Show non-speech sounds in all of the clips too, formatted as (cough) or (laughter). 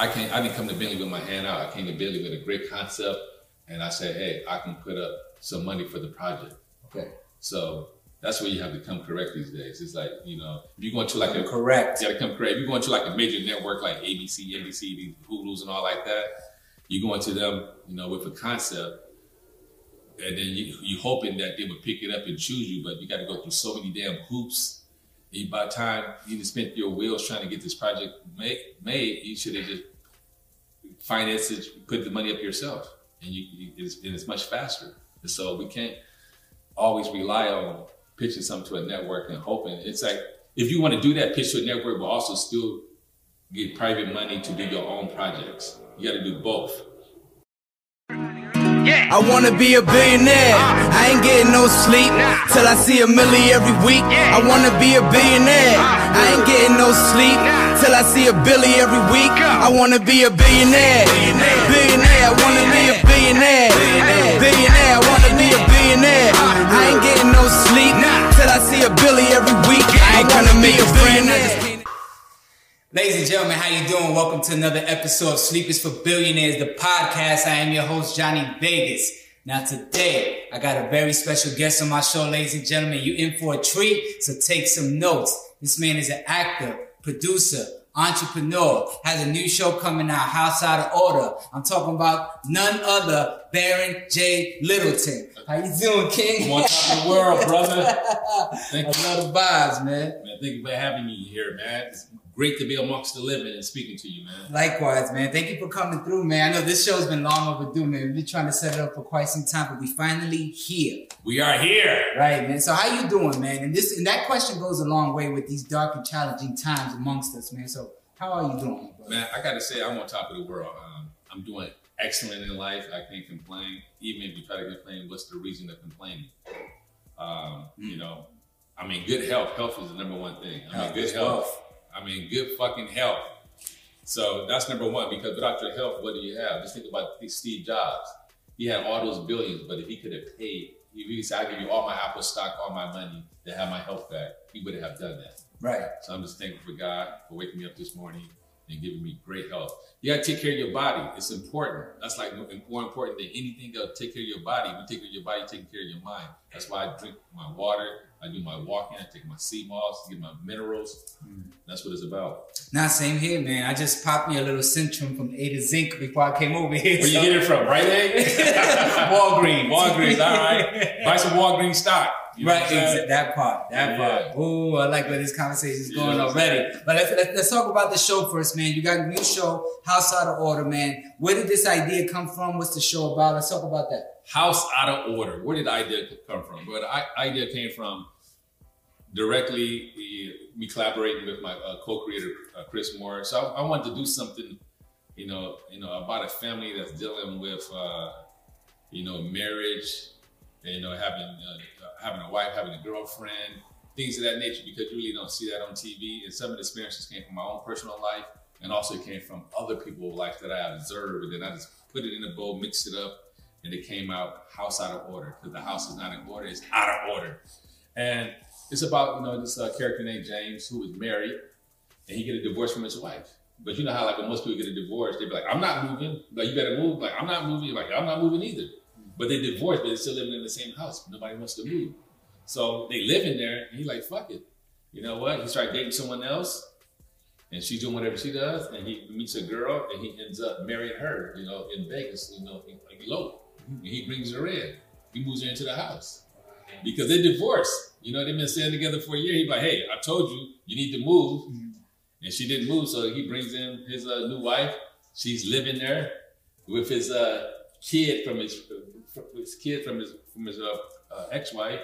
I can I didn't come to Bentley with my hand out. I came to Bentley with a great concept, and I said, hey, I can put up some money for the project. Okay. So that's where you have to come correct these days. It's like you know, if you're going to like a Correct. you gotta come correct. If you go into like a major network like ABC, NBC, these Hulu's and all like that, you're going to them, you know, with a concept, and then you you hoping that they would pick it up and choose you, but you got to go through so many damn hoops. And by the time you spent your wheels trying to get this project made, made you should have just financed it, put the money up yourself, and you, you it's, and it's much faster. And so we can't always rely on pitching something to a network and hoping. It's like if you want to do that, pitch to a network, but also still get private money to do your own projects. You got to do both. I wanna be a billionaire. I ain't getting no sleep till I see a milli every week. I wanna be a billionaire. I ain't getting no sleep till I see a billy every week. I wanna be a billionaire. Billionaire. I wanna be a billionaire. Billionaire. I wanna be a billionaire. I ain't getting no sleep till I see a billy every week. I ain't gonna be a billionaire. Ladies and gentlemen, how you doing? Welcome to another episode of Sleep is for Billionaires, the podcast. I am your host, Johnny Vegas. Now today, I got a very special guest on my show, ladies and gentlemen. You in for a treat, so take some notes. This man is an actor, producer, entrepreneur, has a new show coming out, House Out of Order. I'm talking about none other, Baron J. Littleton. How you doing, King? I'm on top of the world, brother. (laughs) Thank I you, love the vibes, man. man. Thank you for having me here, man. It's great to be amongst the living and speaking to you, man. Likewise, man. Thank you for coming through, man. I know this show's been long overdue, man. We've been trying to set it up for quite some time, but we finally here. We are here. Right, man. So how you doing, man? And this and that question goes a long way with these dark and challenging times amongst us, man. So how are you doing, bro? Man, I got to say, I'm on top of the world. Um, I'm doing excellent in life. I can't complain. Even if you try to complain, what's the reason of complaining? Um, You know, I mean, good health. Health is the number one thing. I mean, Health good health. I mean, good fucking health. So that's number one because without your health, what do you have? Just think about Steve Jobs. He had all those billions, but if he could have paid, if he said, I give you all my Apple stock, all my money to have my health back, he would have done that. Right. So I'm just thankful for God for waking me up this morning and giving me great health. You gotta take care of your body. It's important. That's like more important than anything else. Take care of your body. When you take care of your body, taking care of your mind. That's why I drink my water. I do my walking. I take my sea moss, get my minerals. Mm. That's what it's about. Now, same here, man. I just popped me a little Centrum from A to Zinc before I came over here. Where you get it from? Rite Aid? (laughs) Walgreens. Walgreens. All right. (laughs) Buy some Walgreens stock. You Right, exa- that part, that Yeah. part. Ooh, I like where this conversation is going Yeah. already. But let's, let's, let's talk about the show first, man. You got a new show, House Out of Order, man. Where did this idea come from? What's the show about? Let's talk about that. house out of order. Where did the idea come from? Well, the i- idea came from directly me collaborating with my uh, co-creator uh, Chris Moore. So I, I wanted to do something, you know, you know, about a family that's dealing with, uh, you know, marriage, and, you know, having uh, having a wife, having a girlfriend, things of that nature. Because you really don't see that on TV. And some of the experiences came from my own personal life, and also came from other people's life that I observed, and then I just put it in a bowl, mixed it up, and it came out house out of order because the house is not in order; it's out of order. And it's about you know this uh, character named James who was married, and he get a divorce from his wife. But you know how like when most people get a divorce, they be like, "I'm not moving." Like you better move. Like I'm not moving. Like I'm not moving either. But they divorced, but they're still living in the same house. Nobody wants to move. So they live in there, and he's like, "Fuck it." You know what? He started dating someone else, and she's doing whatever she does, and he meets a girl, and he ends up marrying her. You know, in Vegas. You know, like elope. And he brings her in. He moves her into the house because they're divorced. You know, they've been staying together for a year. He's like, "Hey, I told you, you need to move," and she didn't move. So he brings in his uh, new wife. She's living there with his uh, kid from his from his kid from his from his uh, uh, ex-wife,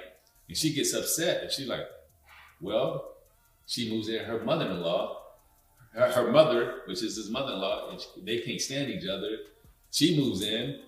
and she gets upset, and she's like, "Well, she moves in her mother-in-law, her, her mother, which is his mother-in-law, and she, they can't stand each other. She moves in,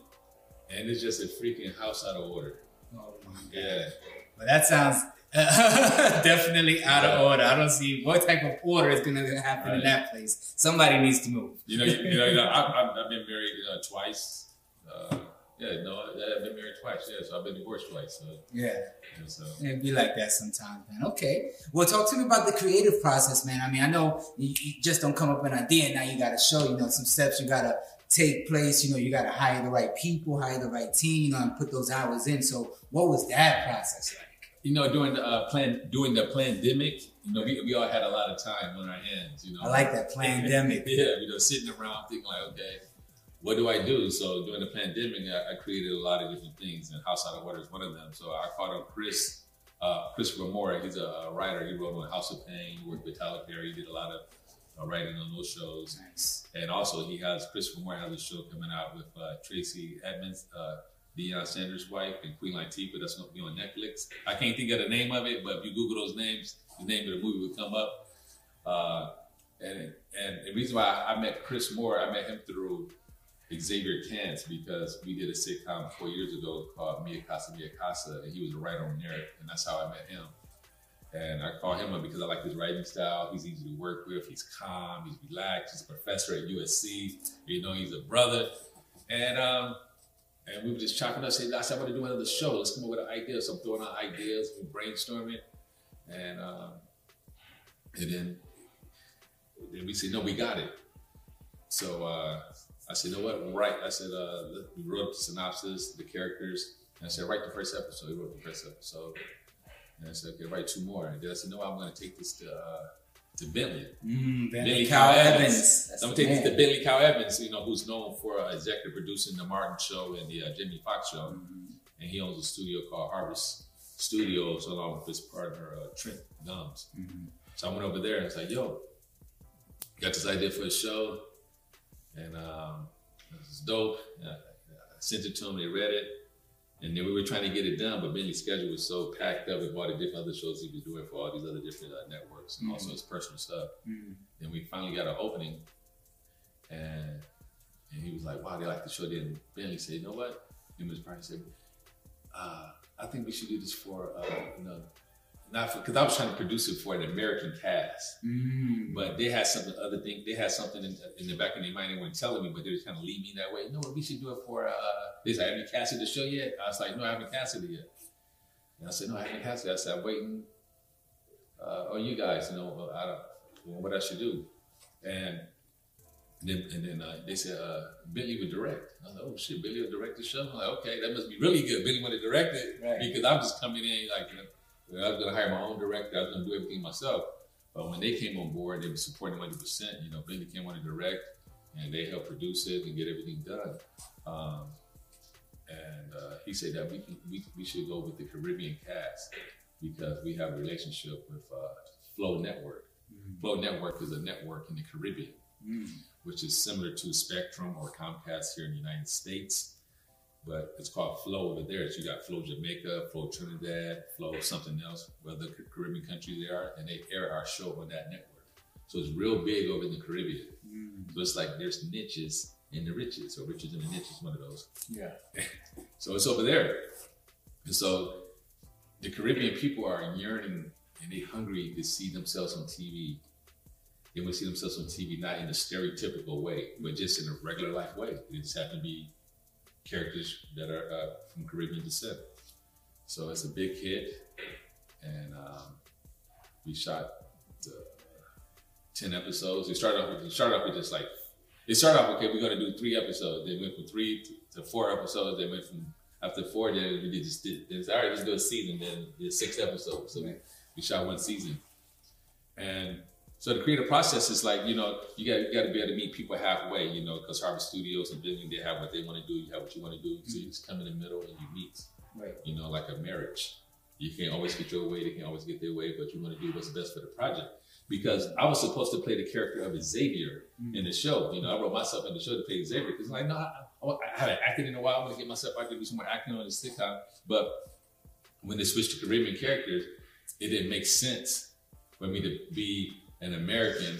and it's just a freaking house out of order. Oh my Yeah, But that sounds (laughs) definitely out of order. I don't see what type of order is going to happen in that place. Somebody needs to move. you know, you, you know, you know (laughs) I, I've, I've been married uh, twice. Uh, Yeah, no, I've been married twice. Yeah, so I've been divorced twice. So, Yeah. yeah, so. It'd be like that sometimes, man. Okay. Well, talk to me about the creative process, man. I mean, I know you, you just don't come up with an idea and now you got to show, you know, some steps you got to take place. You know, you got to hire the right people, hire the right team, you know, and put those hours in. So, what was that process like? You know, during the uh, plan, during the pandemic, you know, we, we all had a lot of time on our hands. You know, I like that pandemic. (laughs) yeah, you know, sitting around thinking like, okay, what do I do? So during the pandemic, I, I created a lot of different things, and House Out of Order is one of them. So I called up Chris, uh, Christopher Moore. He's a, writer. He wrote on House of Payne. He worked with Tyler Perry. He did a lot of uh, writing on those shows. Nice. And also, he has Christopher Moore has a show coming out with uh, Tracey Edmonds, uh, Deion Sanders' wife, and Queen Latifah. That's going to be on Netflix. I can't think of the name of it, but if you Google those names, the name of the movie will come up. Uh, and and the reason why I met Chris Moore, I met him through Xavier Cants because we did a sitcom four years ago called Mia Casa Mia Casa, and he was a writer on there, and that's how I met him. And I call him up because I like his writing style. He's easy to work with. He's calm. He's relaxed. He's a professor at USC. You know, he's a brother. And um, and we were just chopping up. Saying, "I said I want to do another show. Let's come up with an idea." So I'm throwing out ideas. We brainstorming, and um, and then then we said, "No, we got it." So uh, I said, "You know what? Right." I said, uh, "We wrote the synopsis, the characters." And I said, "Write the first episode." He wrote the first episode. And I said, okay, write two more. And then I said, no, I'm going to take this to uh, to Bentley. Mm, Bentley Bentley Kyle Kyle Evans. Evans. That's I'm the going to take this to Bentley Kyle Evans, you know, who's known for uh, executive producing the Martin Show and the uh, Jamie Foxx Show. Mhm. And he owns a studio called Harvest Studios along with his partner, uh, Trent Gumbs. Mhm. So I went over there and I was like, yo, got this idea for a show. And um, is dope. And I, I sent it to them, they read it. And then we were trying to get it done, but Bentley's schedule was so packed up with all the different other shows he was doing for all these other different uh, networks and also his personal stuff. Mhm. Then we finally got an opening, and and he was like, "Wow, they like the show." Then Bentley said, "You know what?" And his partner said, uh, "I think we should do this for uh, you know, not for because I was trying to produce it for an American cast, Mm. but they had something other thing. They had something in, in the back of their mind they weren't telling me, but they were trying to lead me that way. No, we should do it for. Uh, they said, "Have you casted the show yet?" I was like, "No, I haven't casted it yet." And I said, "No, I haven't casted it." I said, "I'm waiting uh, on you guys. You know, I don't, what I should do." And then and then uh, they said uh, Billy would direct. I was like, "Oh shit, Billy would direct the show." I'm like, "Okay, that must be really good." Billy would have directed Right. because I'm just coming in like you know, I was gonna hire my own director. I was gonna do everything myself. But when they came on board, they were supporting 100. percent You know, Billy came on to direct, and they helped produce it and get everything done. Um, and uh, he said that we, can, we we should go with the Caribbean cast because we have a relationship with uh, Flow Network. Mhm. Flow Network is a network in the Caribbean Mm. which is similar to Spectrum or Comcast here in the United States. But it's called Flow over there. So you got Flow Jamaica, Flow Trinidad, Flow something else, whether Caribbean country they are, and they air our show on that network. So it's real big over in the Caribbean. Mm. So it's like there's niches in the riches. or riches in the niches, one of those. Yeah. (laughs) So it's over there. And so the Caribbean people are yearning and they hungry to see themselves on TV. They want to see themselves on TV not in a stereotypical way, but just in a regular life way. They just happen to be characters that are uh, from Caribbean descent. So it's a big hit. And um, we shot 10 episodes. It started off with, it started off with just like, it started off, okay, we're going to do three episodes. They went from three to four episodes. They went from, after four, then we did just did, all right, let's do a season. Then six episodes. So we, we shot one season. And so the creative process is like, you know, you got you got to be able to meet people halfway, you know, because Harvest Studios and Billy, they have what they want to do, you have what you want to do. So you mm-hmm. just come in the middle and you meet, Right. you know, like a marriage. You can't always get your way, they can't always get their way, but you want to do what's best for the project. Because I was supposed to play the character of Xavier mm-hmm. in the show. You know, I wrote myself in the show to play Xavier because like, no, I, I, haven't acted in a while. I'm gonna get myself out there, do some more acting on the sitcom. But when they switched to Caribbean characters, it didn't make sense for me to be an American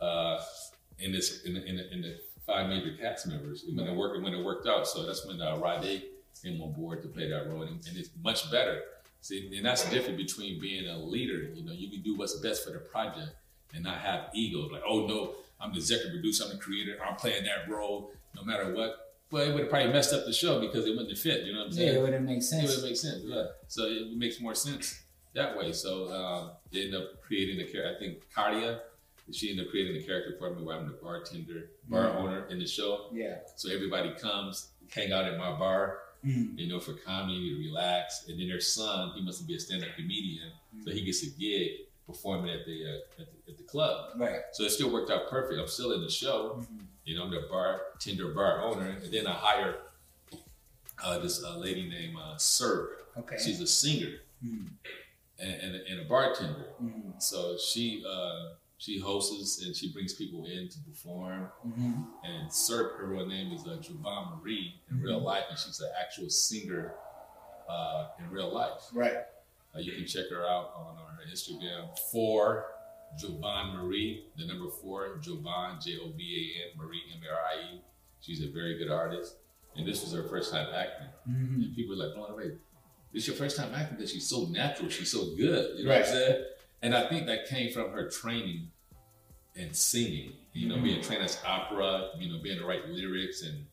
uh, in this in the, in, the, in the five major cast members when it worked when it worked out. So that's when uh, Rade came on board to play that role, and, and it's much better. See, and that's different between being a leader. You know, you can do what's best for the project and not have ego. Like, oh no, I'm the executive producer, I'm the creator, I'm playing that role. No matter what, well, it would have probably messed up the show because it wouldn't have fit. You know what I'm saying? Yeah, it wouldn't make sense. It sense. would make sense, yeah. So it makes more sense that way. So um, they end up creating the character. I think Cardia, she ended up creating the character for me where I'm the bartender, bar Mhm. owner in the show. Yeah. So everybody comes, hang out at my bar, Mhm. you know, for comedy, to relax. And then their son, he must be a stand-up comedian, so he gets a gig performing at the, uh, at the at the club. Right. So it still worked out perfect. I'm still in the show. Mhm. You know, I'm the bartender, bar owner, and then I hire uh, this uh, lady named uh. Okay. She's a singer Mhm. and, and, and a bartender. Mhm. So she uh, she hosts and she brings people in to perform. Mhm. And Serb, her real name is uh, Jovan Marie in real life, and she's an actual singer uh, in real life. Right. Uh, you can check her out on our Instagram for Jovan Marie, the number four, Jovan, J O V A N, Marie, M R I E. She's a very good artist. And this was her first time acting. Mhm. And people were like, blown away. This is your first time acting because she's so natural, she's so good. You know Right. what I'm saying? And I think that came from her training and singing. You know, Mhm. being trained as opera, you know, being the right lyrics and,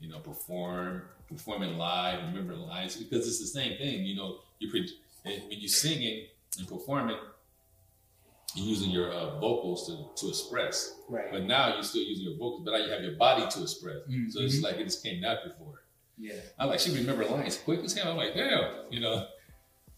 you know, perform, performing live, remembering lines, because it's the same thing. You know, you pre- when you're singing and performing, you're using your uh, vocals to, to express. Right. But now you're still using your vocals, but now you have your body to express. Mhm. So it's like it just came natural for her. Yeah. I'm like she remember lines quick as hell. I'm like, damn, you know.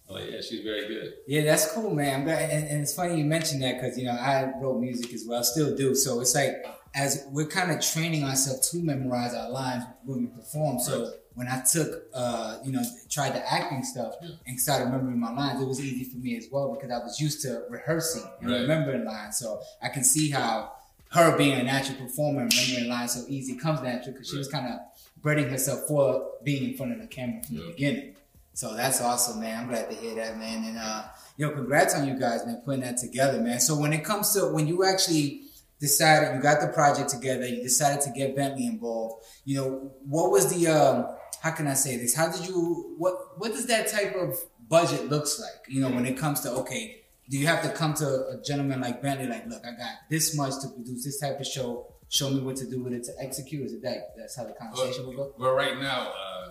I'm like, yeah, she's very good. Yeah, that's cool, man. Glad, and, and it's funny you mentioned that because you know I wrote music as well, still do. So it's like as we're kind of training ourselves to memorize our lines when we perform. So Right. When I took, uh, you know, tried the acting stuff and started remembering my lines, it was easy for me as well because I was used to rehearsing and Right. remembering lines. So I can see how her being a natural performer and remembering lines so easy comes natural because she was kind of breeding herself for being in front of the camera from the beginning. So that's awesome, man. I'm glad to hear that, man. And uh, you know, congrats on you guys, man, putting that together, man. So when it comes to when you actually decided you got the project together, you decided to get Bentley involved. You know, what was the um, how can I say this? How did you what what does that type of budget looks like? You know, when it comes to okay, do you have to come to a gentleman like Bentley, like, look, I got this much to produce this type of show. Show me what to do with it to execute. Is it that that's how the conversation will go? Well, right now, uh,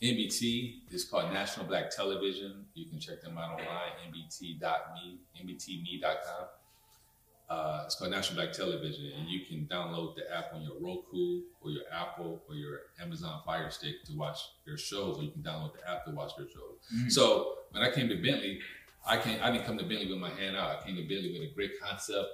NBT is called National Black Television. You can check them out online, nbt.me, nbtme.com. Uh, it's called National Black Television, and you can download the app on your Roku or your Apple or your Amazon Fire Stick to watch their shows, or you can download the app to watch their shows. Mhm. So when I came to Bentley, I came. I didn't come to Bentley with my hand out. I came to Bentley with a great concept,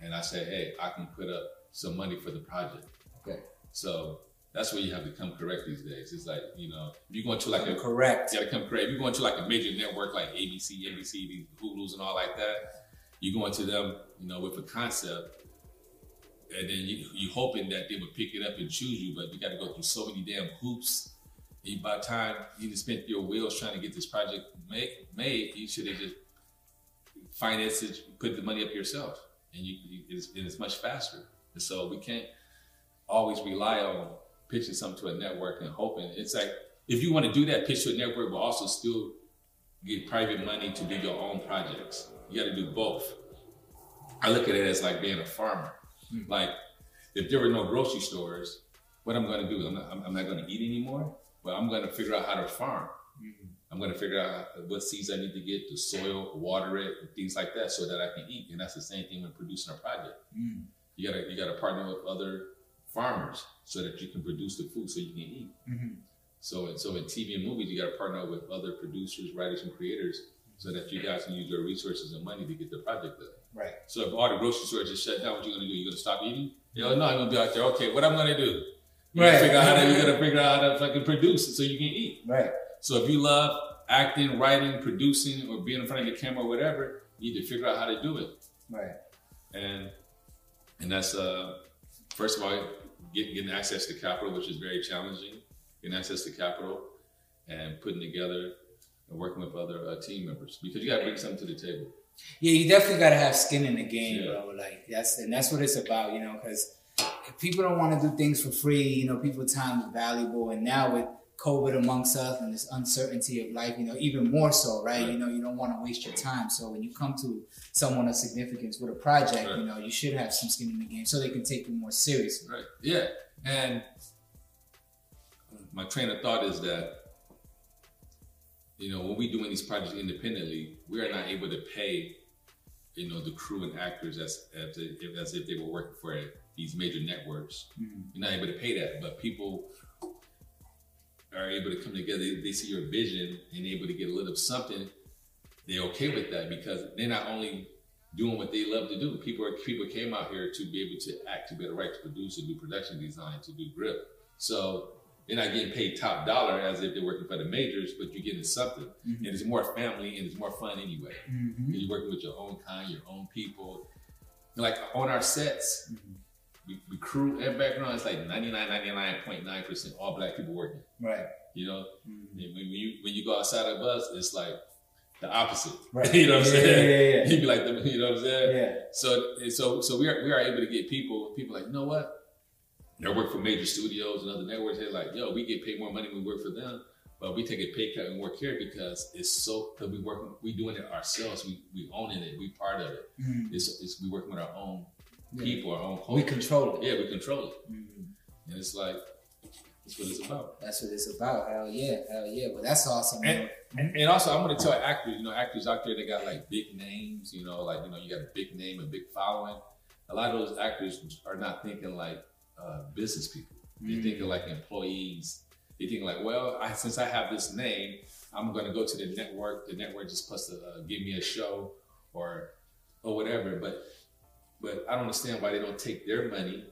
and I said, "Hey, I can put up some money for the project." Okay. So that's where you have to come correct these days. It's like you know, if you go into like a Correct. you gotta come correct. If you go into like a major network like ABC, NBC, these Hulu's and all like that, you go into them, you know, with a concept, and then you you hoping that they would pick it up and choose you, but you got to go through so many damn hoops. And by the time you spent your wheels trying to get this project made, made you should have just financed it, put the money up yourself, and you, you it's, and it's much faster. And so we can't always rely on pitching something to a network and hoping. It's like if you want to do that, pitch to a network, but also still get private money to do your own projects. You got to do both. I look at it as like being a farmer. Like if there were no grocery stores, what I'm going to do? I'm not, I'm, not going to eat anymore, but I'm going to figure out how to farm. I'm going to figure out what seeds I need to get, the soil, water it, things like that, so that I can eat. And that's the same thing when producing a project. Mm. You gotta you gotta partner with other farmers so that you can produce the food so you can eat. Mhm. So so in TV and movies, you gotta partner with other producers, writers, and creators so that you guys can use your resources and money to get the project done. Right. So if all the grocery stores just shut down, what you gonna do? You gonna stop eating? Yo, no, I'm gonna be out there. Okay, what I'm gonna do? You Right. figure out how to you gotta figure out how to fucking produce so you can eat. Right. So if you love acting, writing, producing, or being in front of the camera or whatever, you need to figure out how to do it. Right. And and that's uh first of all get, getting access to capital, which is very challenging. Getting access to capital and putting together and working with other uh, team members because you got to bring something to the table. Yeah, you definitely got to have skin in the game, Yeah. bro. Like that's and that's what it's about, you know. Because people don't want to do things for free, you know, people's time is valuable, and now with COVID amongst us and this uncertainty of life, you know, even more so, right? Right. You know, you don't want to waste your time. So when you come to someone of significance with a project, Right. you know, you should have some skin in the game so they can take you more seriously. Right. Yeah. And my train of thought is that you know when we're doing these projects independently, we are not able to pay you know the crew and actors as as if, as if they were working for these major networks. Mhm. You're not able to pay that, but people are able to come together. They, they see your vision and able to get a little something. They're okay with that because they're not only doing what they love to do. People are, people came out here to be able to act, to be able to write, to produce, to do production design, to do grip. So they're not getting paid top dollar as if they're working for the majors, but you're getting something. Mhm. And it's more family and it's more fun anyway. Mhm. You're working with your own kind, your own people. Like on our sets, Mhm. we, we crew and background, it's like 99, 99.9% all black people working. Right. You know, Mhm. and when you when you go outside of us, it's like the opposite. (laughs) Right. you know what I'm Yeah, saying? yeah, yeah. (laughs) You'd be like, the, you know what I'm saying? Yeah. So so so we are we are able to get people people like you know what they work for major studios and other networks. They're like, yo, we get paid more money when we work for them, but we take a pay cut and work here because it's so because we working we doing it ourselves. We we owning it. We part of it. Mhm. It's, it's we working with our own Yeah. people, our own culture. We control it. yeah, we control it, Mhm. and it's like that's what it's about. That's what it's about. Hell yeah. Hell yeah. But that's awesome. man. And, and also, I'm going to tell actors, you know, actors out there that got like big names, you know, like, you know, you got a big name and big following. A lot of those actors are not thinking like uh, business people. They're Mm. thinking like employees. They think like, well, I, since I have this name, I'm going to go to the network. The network just supposed to uh, give me a show or or whatever. But but I don't understand why they don't take their money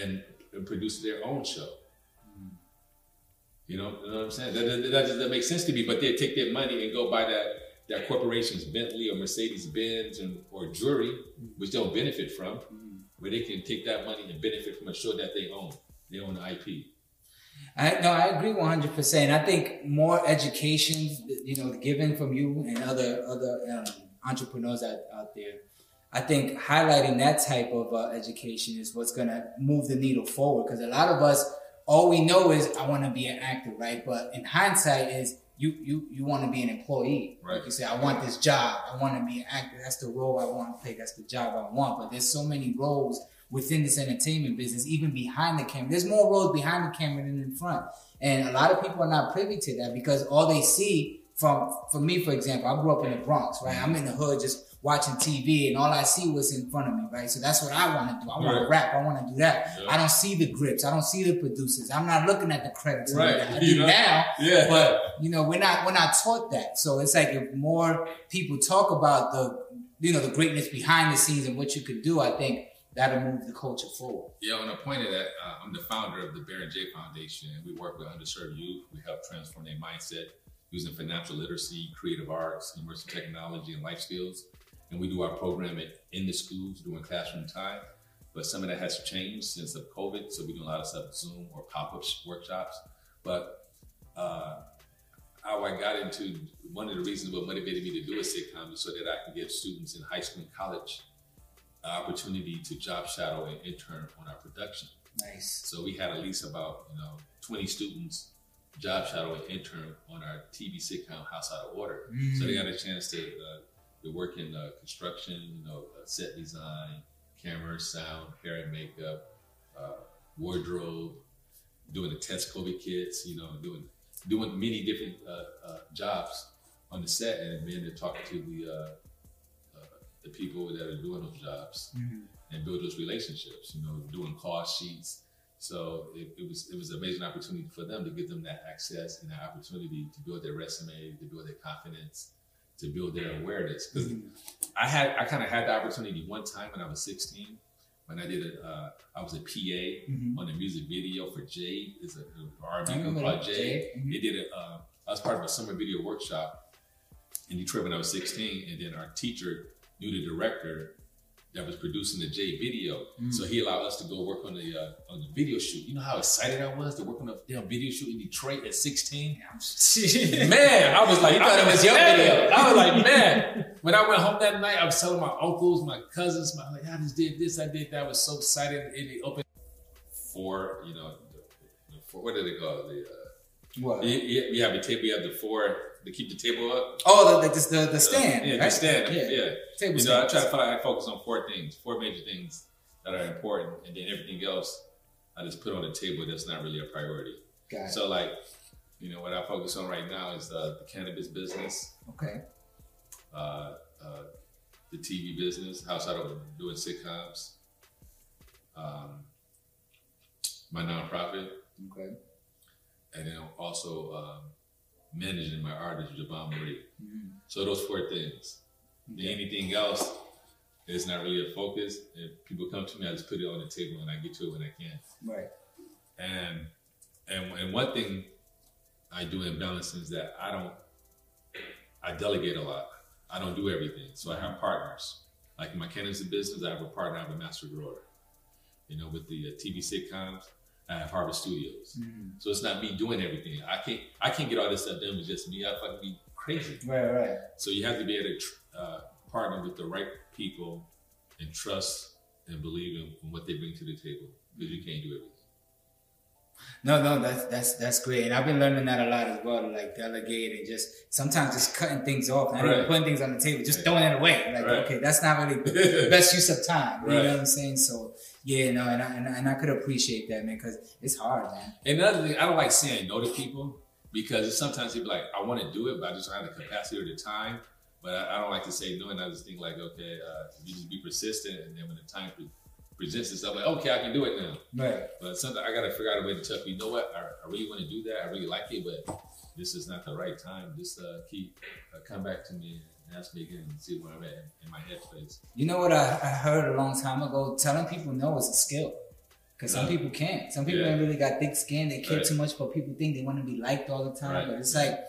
and, and produce their own show. You know, you know what I'm saying? That, that, that doesn't make sense to me. But they take their money and go buy that that corporation's Bentley or Mercedes Benz and or jewelry, which they'll benefit from, Mhm. Where they can take that money and benefit from a show that they own. They own the IP. I no, I agree one hundred percent. I think more education, you know, given from you and other other um, entrepreneurs out, out there. I think highlighting that type of uh, education is what's gonna move the needle forward. Because a lot of us, all we know is I want to be an actor, right? But in hindsight, is you you you want to be an employee. Right. Like you say, I want this job. I want to be an actor. That's the role I want to play. That's the job I want. But there's so many roles within this entertainment business, even behind the camera. There's more roles behind the camera than in front. And a lot of people are not privy to that because all they see from, for me, for example, I grew up in the Bronx, right? Mm-hmm. I'm in the hood just watching TV and all I see was in front of me, right? So that's what I want to do. I want to rap. I want to do that. Yeah. I don't see the grips. I don't see the producers. I'm not looking at the credits. Right. I (laughs) do know? now, Yeah. but you know, we're not we're not taught that. So it's like if more people talk about the you know the greatness behind the scenes and what you could do, I think that'll move the culture forward. Yeah, on a point of that, uh, I'm the founder of the Baron J Foundation, and we work with underserved youth. We help transform their mindset using financial literacy, creative arts, immersive technology, and life skills. And we do our programming in the schools during classroom time. But some of that has changed since of COVID, so we do a lot of stuff Zoom or pop-up workshops. But uh, how I got into one of the reasons what motivated me to do a sitcom is so that I can give students in high school and college an opportunity to job shadow and intern on our production. Nice. So we had at least about you know 20 students job shadow and intern on our TV sitcom House Out of Order. So they got a chance to, uh, to work in uh, construction, you know, uh, set design, camera, sound, hair and makeup, uh, wardrobe, doing the test COVID kits, you know, doing doing many different uh, uh, jobs on the set, and then to talk to the uh, uh, the people that are doing those jobs Mhm. and build those relationships. You know, doing cost sheets. So it, it was it was an amazing opportunity for them to give them that access and that opportunity to build their resume, to build their confidence, to build their awareness. Because I had I kind of had the opportunity one time when I was 16 when I did a uh, I was a PA Mhm. on a music video for Jade. Is a R&B group called. Jade. Jade. Mhm. They did it. Uh, I was part of a summer video workshop in Detroit when I was 16, and then our teacher knew the director that was producing the J video, Mm. so he allowed us to go work on the uh, on the video shoot. You know how excited I was to work on a damn video shoot in Detroit at 16. (laughs) Man, I was like, You thought I it was your video. I was like, (laughs) man. When I went home that night, I was telling my uncles, my cousins, my like, I just did this, I did that. I was so excited. And it opened four, you know, the, the four, what do they call? The, uh, What? you you have a table. You have the four to keep the table up. Oh, the the, the, the stand. yeah, right? the stand. Yeah. Yeah. Table You know, I try to find, I focus on four things, four major things that are important, and then everything else I just put on the table. That's not really a priority. Got it. So like, you know, what I focus on right now is uh, the cannabis business, Okay. uh, uh, the TV business, outside of doing sitcoms, um, my nonprofit, Okay. and then also um, managing my artist, Jovan Marie. Mhm. So those four things. Then Anything else is not really a focus. If people come to me, I just put it on the table and I get to it when I can. Right. And and and one thing I do in balancing is that I don't I delegate a lot. I don't do everything. So I have partners. Like in my cannabis business, I have a partner, I have a master grower. You know, with the uh, TV sitcoms, I have Harvest Studios. Mhm. So it's not me doing everything. I can't I can't get all this stuff done with just me. I fucking be crazy. Right. Right. So you have to be able to tr- uh, partner with the right people and trust and believe in, in what they bring to the table because you can't do everything. No, no, that's that's that's great, and I've been learning that a lot as well. To like delegate and just sometimes just cutting things off, not even putting things on the table, just Right. throwing it away. Like, Right. okay, that's not really the (laughs) best use of time. You know what I'm saying? So yeah, no, and I, and I, and I could appreciate that, man, because it's hard, man. And another thing, I don't like saying no to people because sometimes people like, I want to do it, but I just don't have the capacity or the time. But I, I don't like to say no, and I just think like, okay, uh, you just be persistent, and then when the time pre- presents itself, like, okay, I can do it now. Right. But sometimes I got to figure out a way to tell you know what, I, I really want to do that, I really like it, but this is not the right time. Just uh, keep uh, come back to me and ask me again and see where I'm at in, my headspace. You know what I, I heard a long time ago? Telling people no is a skill. Because some people can't. Some people Yeah. ain't really got thick skin. They care Right. too much, but people think they want to be liked all the time. Right. But it's like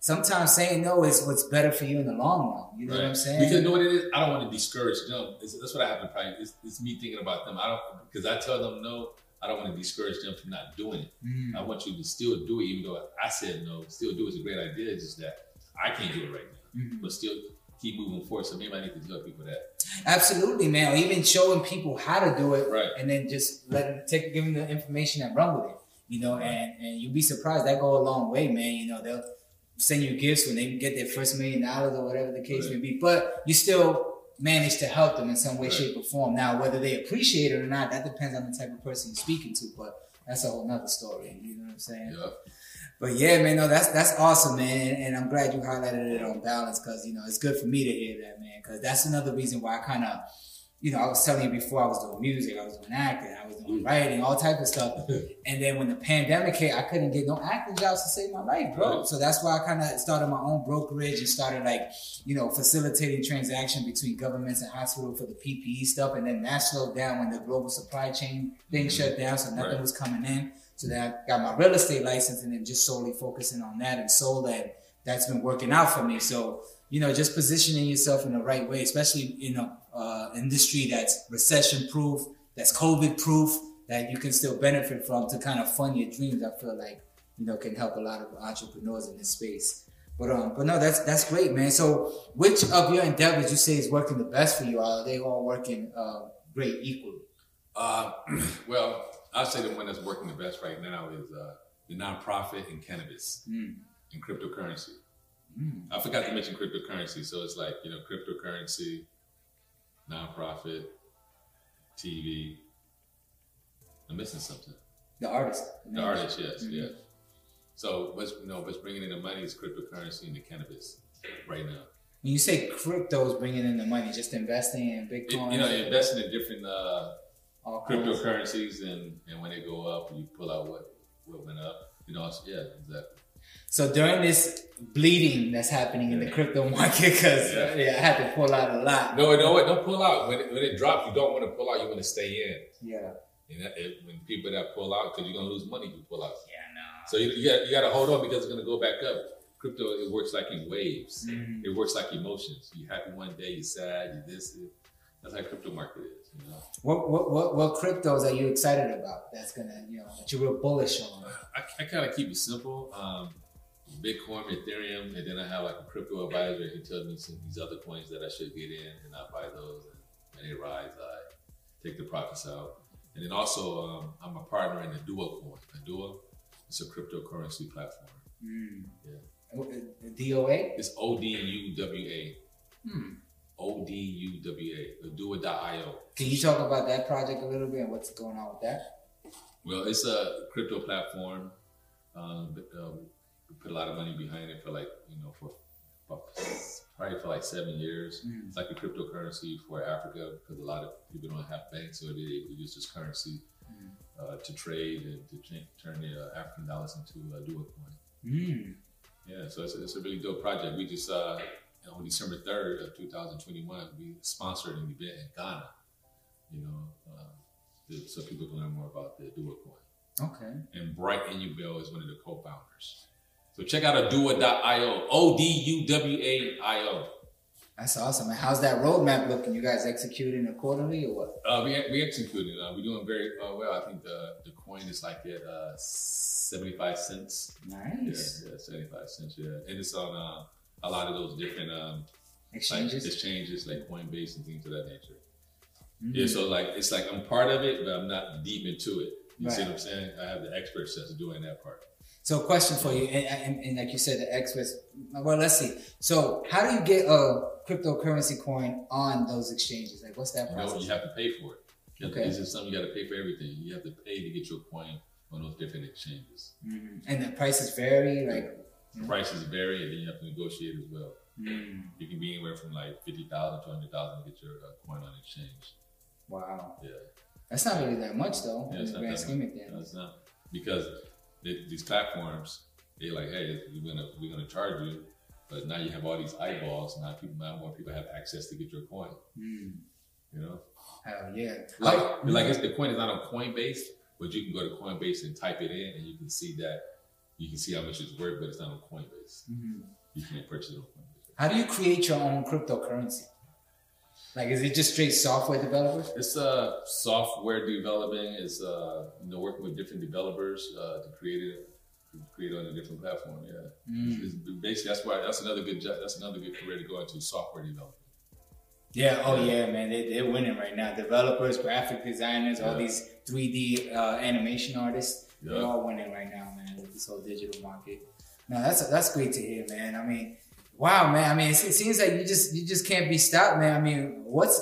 sometimes saying no is what's better for you in the long run. You know what I'm saying? Because you know what it is? I don't want to discourage them. It's, that's what I have to probably. It's, it's me thinking about them. I don't because I tell them no. I don't want to discourage them from not doing it. Mm. I want you to still do it, even though I said no. Still do it. It's a great idea. It's just that I can't do it right now, Mhm. but still keep moving forward. So maybe I need to tell people that. Absolutely, man. Or even showing people how to do it, Right. and then just let them take, give them the information and run with it. You know, and and you'll be surprised that go a long way, man. You know, they'll send you gifts when they get their first million dollars or whatever the case Right. may be. But you still manage to help them in some way, Right. shape, or form. Now, whether they appreciate it or not, that depends on the type of person you're speaking to. But that's a whole nother story. You know what I'm saying? Yeah. But yeah, man, no, that's that's awesome, man, and, and I'm glad you highlighted it on balance because you know it's good for me to hear that, man, because that's another reason why I kind of, you know, I was telling you before I was doing music, I was doing acting, I was doing mm-hmm. writing, all type of stuff, (laughs) and then when the pandemic hit, I couldn't get no acting jobs to save my life, bro. Right. So that's why I kind of started my own brokerage and started like, you know, facilitating transaction between governments and hospitals for the PPE stuff, and then that slowed down when the global supply chain thing mm-hmm. shut down, so nothing Right. was coming in. So then I got my real estate license and then just solely focusing on that and sold that. That's been working out for me. So, you know, just positioning yourself in the right way, especially you a uh, industry that's recession proof, that's COVID proof, that you can still benefit from to kind of fund your dreams. I feel like, you know, can help a lot of entrepreneurs in this space. But um, but no, that's that's great, man. So, which of your endeavors you say is working the best for you? Are they all working uh, great equally? Uh, (clears throat) well, I'll say the one that's working the best right now is uh, the nonprofit in cannabis Mm. and cryptocurrency. Mm. I forgot to mention cryptocurrency. So it's like, you know, cryptocurrency, nonprofit, TV. I'm missing something. The artist. The artist, yes, Mhm. yes. So what's you know what's bringing in the money is cryptocurrency and the cannabis right now. When you say crypto is bringing in the money, just investing in It- Bitcoin, you know, investing in different uh, cryptocurrencies and, and when they go up, you pull out what what went up. You know, yeah, exactly. So during this bleeding that's happening in the crypto market, because Yeah. yeah. I had to pull out a lot. No, no? Don't pull out when it, when it drops. You don't want to pull out. You want to stay in. Yeah. And that, it, when people that pull out, because you're gonna lose money if you pull out. Yeah, no. So you, you got you got to hold on because it's gonna go back up. Crypto it works like in waves. Mhm. It works like emotions. You happy one day, you sad, you this. It, that's how crypto market is. You know, What, what what what cryptos are you excited about? That's gonna you know that you're real bullish on. I, I kind of keep it simple. Um, Bitcoin, Ethereum, and then I have like a crypto advisor who tells me some of these other coins that I should get in, and I buy those. And when they rise, I take the profits out. And then also, um, I'm a partner in the Duo coin. The Duo, it's a cryptocurrency platform. Mm. Yeah. Uh, DOA. It's O D U W A. Hmm. O D U W A. The Duo.io. Can you talk about that project a little bit and what's going on with that? Well, it's a crypto platform Um, but, uh, we put a lot of money behind it for like you know for, probably for like seven years. Mm. It's like a cryptocurrency for Africa because a lot of people don't have banks, so they're able to use this currency Mm. uh, to trade and to turn the uh, African dollars into a dual coin. Mm. Yeah, so it's a, it's a really dope project. We just uh, on December third of 2021, we sponsored an event in Ghana. You know, uh, to- so people can learn more about the dual coin. Okay. And Bright Inubel is one of the co-founders. So check out oduwa.io, O D U W A I O. That's awesome. And how's that roadmap looking? You guys executing accordingly or what? Uh, we we executed. Uh, we're doing very uh, well. I think the the coin is like at uh, 75 cents. Yeah, Nice. yeah, 75 cents. Yeah, and it's on uh, a lot of those different um, like Exchanges. exchanges like Coinbase and things of that nature. Mhm. Yeah, so like it's like I'm part of it, but I'm not deep into it. You see what I'm saying? I have the experts that's doing that part. So, question for you, and, and, and like you said, the experts. Well, let's see. So, how do you get a cryptocurrency coin on those exchanges? Like, what's that You know, you have to pay for it. You have to- Okay. This is something you got to pay for everything. You have to pay to get your coin on those different exchanges. Mhm. And the prices vary. Like, prices vary, and then you have to negotiate as well. mm, You can be anywhere from like fifty thousand to hundred thousand to get your uh, coin on exchange. wow, Yeah, that's not really that much though. Yeah, in it's the not grand scheme of no, it's not because they, these platforms they like, hey, we're gonna we're gonna charge you, but now you have all these eyeballs. Now people, now more people have access to get your coin. Mm, You know, hell yeah. like How- like it's, the coin is not on Coinbase, but you can go to Coinbase and type it in, and you can see that you can see how much it's worth, but it's not on Coinbase. Mhm. You can't purchase it on Coinbase. How do you create your own cryptocurrency? Like, is it just straight software developers? It's uh, software developing. It's uh, you know working with different developers uh, to create it, to create on a different platform. Yeah, Mm. It's- it's basically that's why that's another good job. That's another good career to go into software development. Yeah, oh yeah, man, they, they're winning right now. Developers, graphic designers, all these 3D uh, animation artists, they're all winning right now, this whole digital market. No, that's that's great to hear, man. I mean, wow, man. I mean, it, seems like you just you just can't be stopped, man. I mean, what's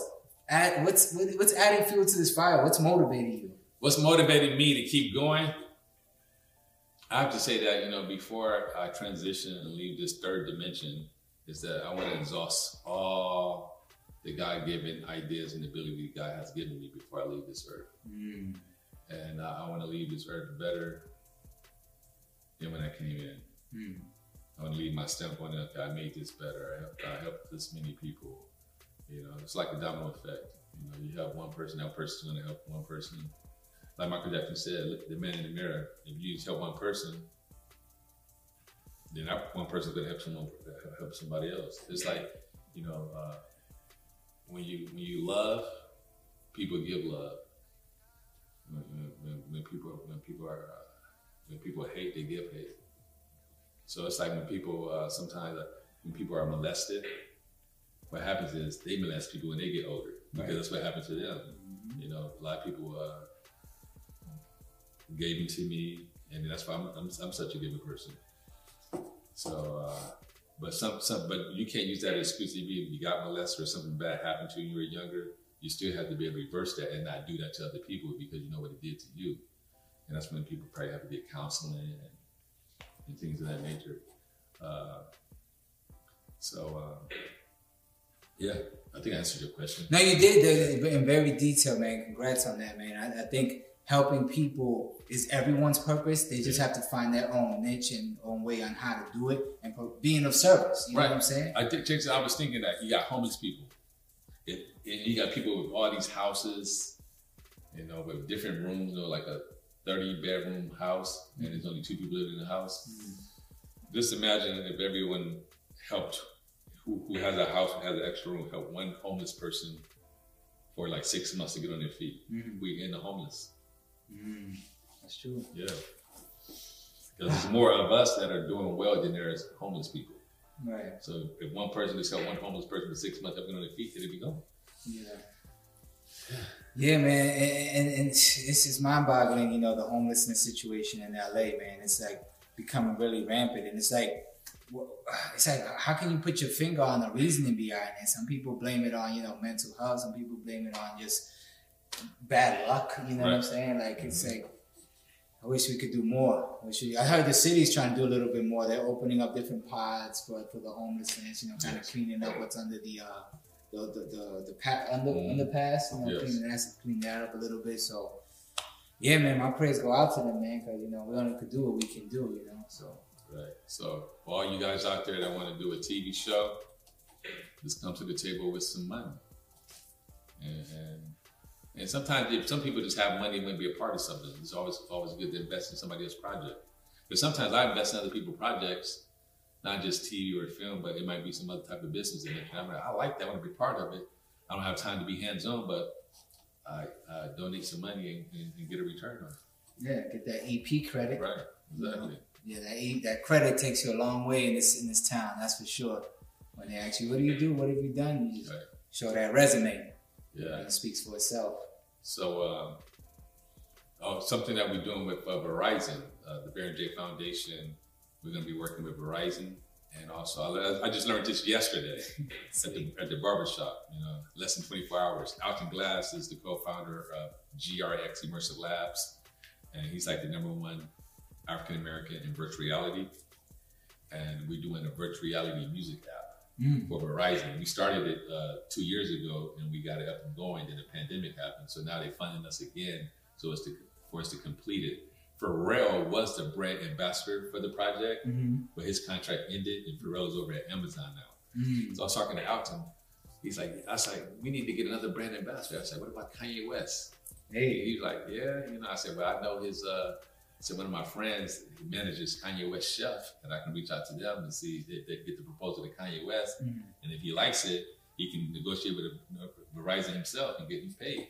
add, what's what's adding fuel to this fire? What's motivating you? What's motivating me to keep going? I have to say that you know before I transition and leave this third dimension, is that I want to exhaust all the God-given ideas and ability God has given me before I leave this earth. Mm. and I, I want to leave this earth better than when I came in. Mm. I want to leave my stamp on it. Okay, I made this better. I helped, I helped this many people. You know, it's like a domino effect. You know, you help one person, that person's going to help one person. Like Michael Jackson said, look at the man in the mirror. If you just help one person, then that one person's going to help someone help somebody else. It's like, you know, uh, when you when you love, people give love when, when, when people when people are uh, when people hate, they give hate. So it's like when people uh, sometimes uh, when people are molested, what happens is they molest people when they get older because Right. that's what happens to them. You know, a lot of people uh, gave them to me, and that's why I'm, I'm, I'm such a giving person. So, uh, but some some but you can't use that as excuse if you you got molested or something bad happened to you when you were younger. You still have to be able to reverse that and not do that to other people because you know what it did to you. And that's when people probably have to get counseling and, and things of that nature. Uh, so, uh, yeah, I think I answered your question. No, you did in very detail, man. Congrats on that, man. I, I think helping people is everyone's purpose. They just have to find their own niche and own way on how to do it and being of service. You know Right. what I'm saying? I think, Jason, I was thinking that you got homeless people. It, and you got people with all these houses, you know, with different rooms, know, like a 30 bedroom house, and there's only two people living in the house. Just imagine if everyone helped, who, who has a house, who has an extra room, help one homeless person for like six months to get on their feet. Mhm. We end the homeless. Mm, that's true. Yeah. Because there's more of us that are doing well than there is homeless people. Right. So if one person just helped one homeless person for six months, helping on their feet, it'd be gone. Yeah. Yeah, man, and, and, and it's just mind-boggling, you know, the homelessness situation in LA, man. It's like becoming really rampant, and it's like, it's like, how can you put your finger on the reasoning behind it? Some people blame it on, you know, mental health. Some people blame it on just bad luck. You know what I'm saying? Like, it's like, I wish we could do more. I, wish we, I heard the city's trying to do a little bit more. They're opening up different pods for, for the homelessness, you know, kind of cleaning up what's under the uh, the the the, the pa- under Mhm. underpass, you know, Yes. cleaning that clean that up a little bit. So yeah, man, my prayers go out to them, man, because you know we only could do what we can do, you know. So Right. So for all you guys out there that want to do a TV show, just come to the table with some money. And and, and sometimes if some people just have money and want to be a part of something. It's always always good to invest in somebody else's project. But sometimes I invest in other people's projects, not just TV or film, but it might be some other type of business in it. And I'm like, I like that. I want to be part of it. I don't have time to be hands on, but I uh, donate some money and, and, and get a return on it. yeah, get that EP credit. Right. Exactly. Yeah, that E- that credit takes you a long way in this in this town. That's for sure. When they ask you, "What do you do? What have you done?" You just Right. show that resume. Yeah. And it speaks for itself. So, um, oh, something that we're doing with uh, Verizon, uh, the Baron J Foundation, we're going to be working with Verizon. And also, I, I just learned this yesterday (laughs) at the, at the barbershop, you know, less than 24 hours. Alton Glass is the co-founder of GRX Immersive Labs. And he's like the number one African American in virtual reality. And we're doing a virtual reality music app Mm. for Verizon. We started it uh, two years ago, and we got it up and going. Then the pandemic happened, so now they're funding us again, so it's to for us to complete it. Pharrell was the brand ambassador for the project, Mm-hmm. but his contract ended, and Pharrell's over at Amazon now. Mm. So I was talking to Alton. He's like, I was like, we need to get another brand ambassador. I said, what about Kanye West? Hey, he's like, yeah, you know. I said, well, I know his. Uh, I said one of my friends manages Kanye West Chef, and I can reach out to them and see if they get the proposal to Kanye West. Mhm. And if he likes it, he can negotiate with uh, Verizon himself and get him paid.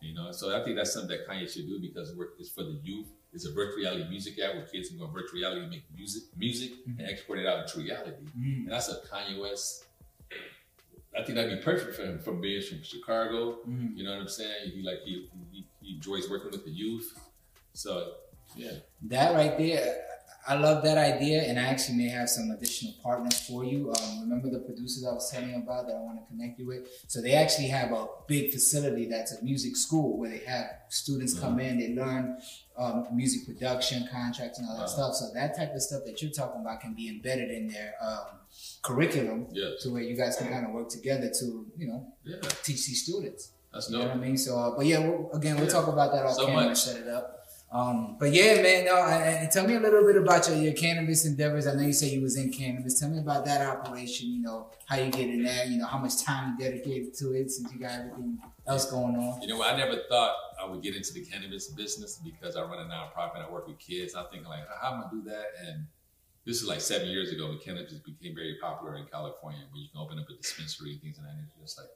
You know, so I think that's something that Kanye should do because it's for the youth. It's a virtual reality music app where kids can go virtual reality and make music, music and export it out into reality. Mm. And that's a Kanye West. I think that'd be perfect for him from being from Chicago. Mm. You know what I'm saying? He like he, he he enjoys working with the youth. So yeah, that right there, I love that idea, and I actually may have some additional partners for you. Um, remember the producers I was telling you about that I want to connect you with? So they actually have a big facility that's a music school where they have students come in, they learn um, music production, contracts, and all that Wow. stuff. So that type of stuff that you're talking about can be embedded in their um, curriculum yes, to where you guys can kind of work together to, you know, yeah, teach these students. that's You know no. what I mean? So, uh, but yeah, we'll, again, we'll Yeah. talk about that off So camera and much. set it up. Um, but yeah, man, no, and, and tell me a little bit about your, your cannabis endeavors. I know you say you was in cannabis. Tell me about that operation. You know how you get in there. You know how much time you dedicated to it since you got everything else going on. You know, I never thought I would get into the cannabis business because I run a nonprofit. I work with kids. I'm thinking like, how am I gonna do that? And this is like seven years ago when cannabis became very popular in California, where you can open up a dispensary and things like that And It's like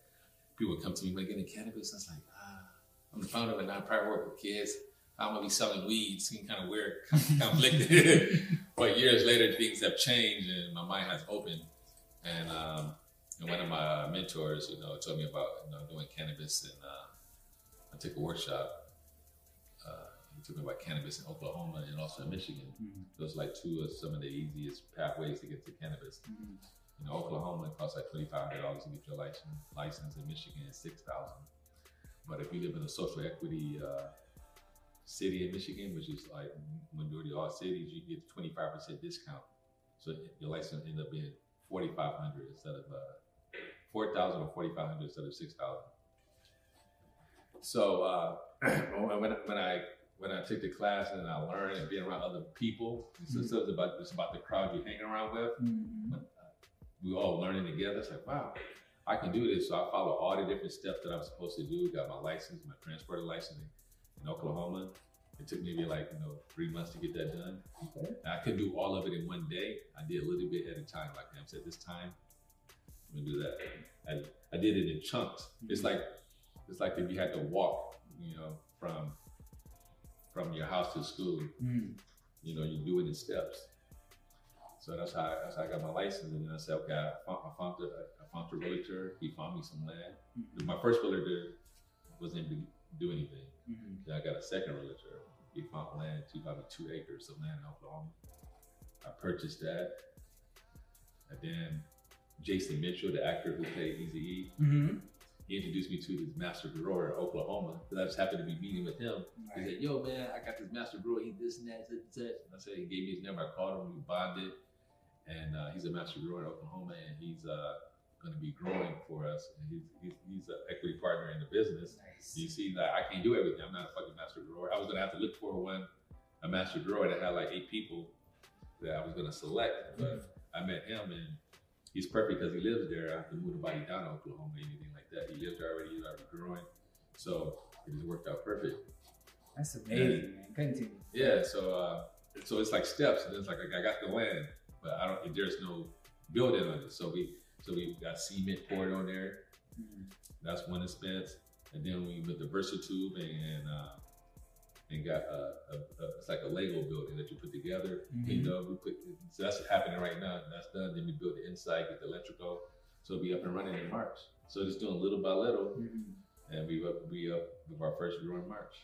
people come to me when they get in cannabis. I was like, ah, I'm the founder of a nonprofit, work with kids. I'm gonna be selling weed. Seemed kind of weird, conflicted. (laughs) but years later, things have changed and my mind has opened. And um, and one of my mentors, you know, told me about you know doing cannabis, and uh, I took a workshop. Uh, he told me about cannabis in Oklahoma and also in Michigan. Mhm. Those are like two of some of the easiest pathways to get to cannabis. Mhm. You know, Oklahoma it costs like twenty five hundred dollars to get your license. License in Michigan is six thousand. But if you live in a social equity uh, city in Michigan, which is like majority of all cities, you get twenty five percent discount. So your license end up being forty five hundred instead of uh, four thousand or forty five hundred instead of six thousand. So uh, (clears throat) when when I when I took the class and I learned and being around other people, it's, it's about it's about the crowd you're hanging around with Mhm. we all learning together. It's like, wow, I can do this. So I follow all the different steps that I'm supposed to do. Got my license, my transporter license in Oklahoma. It took maybe like, you know, three months to get that done. Okay. I couldn't do all of it in one day. I did a little bit at a time. Like I said, this time, I'm gonna do that. I, I did it in chunks. It's like it's like if you had to walk, you know, from from your house to school Mhm. you know, you do it in steps. So that's how that's how I got my license, and then I said, okay, I found, I found a, I found a realtor. He found me some land. My first realtor wasn't able to do anything. Mhm. Then I got a second realtor. He found land, two probably two acres of land in Oklahoma. I purchased that, and then Jason Mitchell, the actor who played Easy E, Mhm. he introduced me to his master grower in Oklahoma because I just happened to be meeting with him. He said, "Yo, man, I got this master grower. He this and that, and such." I said, he gave me his number. I called him. We bonded, and uh, he's a master grower in Oklahoma, and he's uh, going to be growing for us. And he's he's, he's an equity partner in the business. Nice. You see, that I can't do everything. I'm not a fucking master grower. I was going to have to look for one, a master grower that had like eight people that I was going to select, but I met him and. He's perfect because he lives there. I have to move to Oklahoma, anything like that. He lives there already. He's already growing, so it just worked out perfect. That's amazing, man. Continue. Yeah, so uh, so it's like steps, and it's like I got the land, but I don't. There's no building on it. So we so we got cement poured on there. Mhm. That's one expense, and then we with the VersaTube and and, uh, and got a, a, a it's like a Lego building that you put together. You Mhm. know, we put so that's happening right now. And that's done. Then we build the inside, get the electrical, so it'll be up and running in March. So just doing little by little, Mhm. and we up we up with our first grow in March.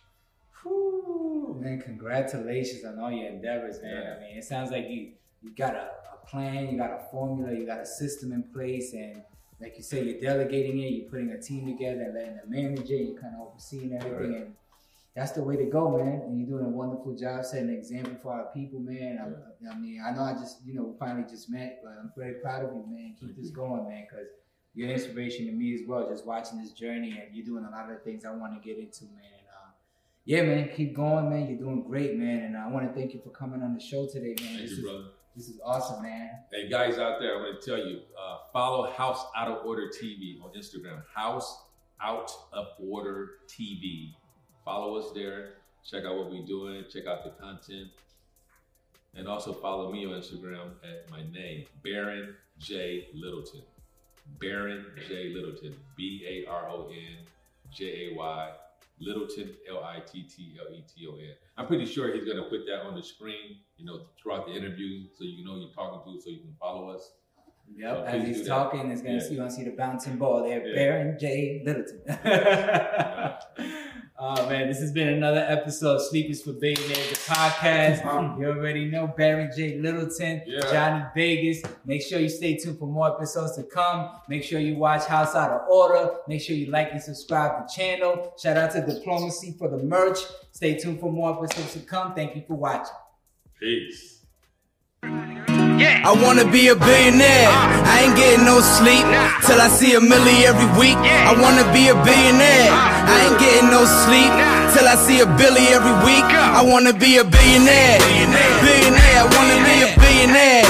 Whew, man, congratulations on all your endeavors, man. Yeah. I mean, it sounds like you you got a plan, you got a formula, you got a system in place, and like you say, you're delegating it, you're putting a team together, and letting them manage it, you're kind of overseeing everything, Right. and that's the way to go, man. And you're doing a wonderful job setting an example for our people, man. I, I mean, I know I just, you know, finally just met, but I'm very proud of you, man. Keep this going, man, because you're an inspiration to me as well, just watching this journey, and you're doing a lot of the things I want to get into, man. And, uh, yeah, man, keep going, man. You're doing great, man. And I want to thank you for coming on the show today, man. Thank this, you, is, brother. This is awesome, man. Hey guys out there, I'm going to tell you, uh, follow House Out of Order TV on Instagram. House Out of Order TV. Follow us there. Check out what we're doing. Check out the content. And also follow me on Instagram at my name, Baron J. Littleton. Baron J. Littleton. B A R O N J A Y. Littleton, L I T T L E T O N. I'm pretty sure he's gonna put that on the screen, you know, throughout the interview, so you know who you're talking to, so you can follow us. Yep. So As he's talking, it's gonna Yeah. see you want to see the bouncing ball there. Yeah. Baron J. Littleton. (laughs) oh man, this has been another episode of Sleepers for Billionaires, the podcast. You already know Baron J. Littleton, Yeah. Johnny Vegas. Make sure you stay tuned for more episodes to come. Make sure you watch House Out of Order. Make sure you like and subscribe to the channel. Shout out to Diplomacy for the merch. Stay tuned for more episodes to come. Thank you for watching. Peace. I wanna be a billionaire. I ain't getting no sleep till I see a milli every week. I wanna be a billionaire. I ain't getting no sleep till I see a billy every week. I wanna be a billionaire. Billionaire. I wanna be a billionaire.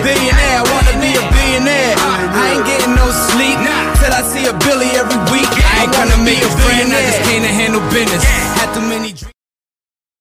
Billionaire. I wanna be a billionaire. I ain't getting no sleep till I see a billy every week. I ain't gonna make a friend. I just can't handle business. Had too many.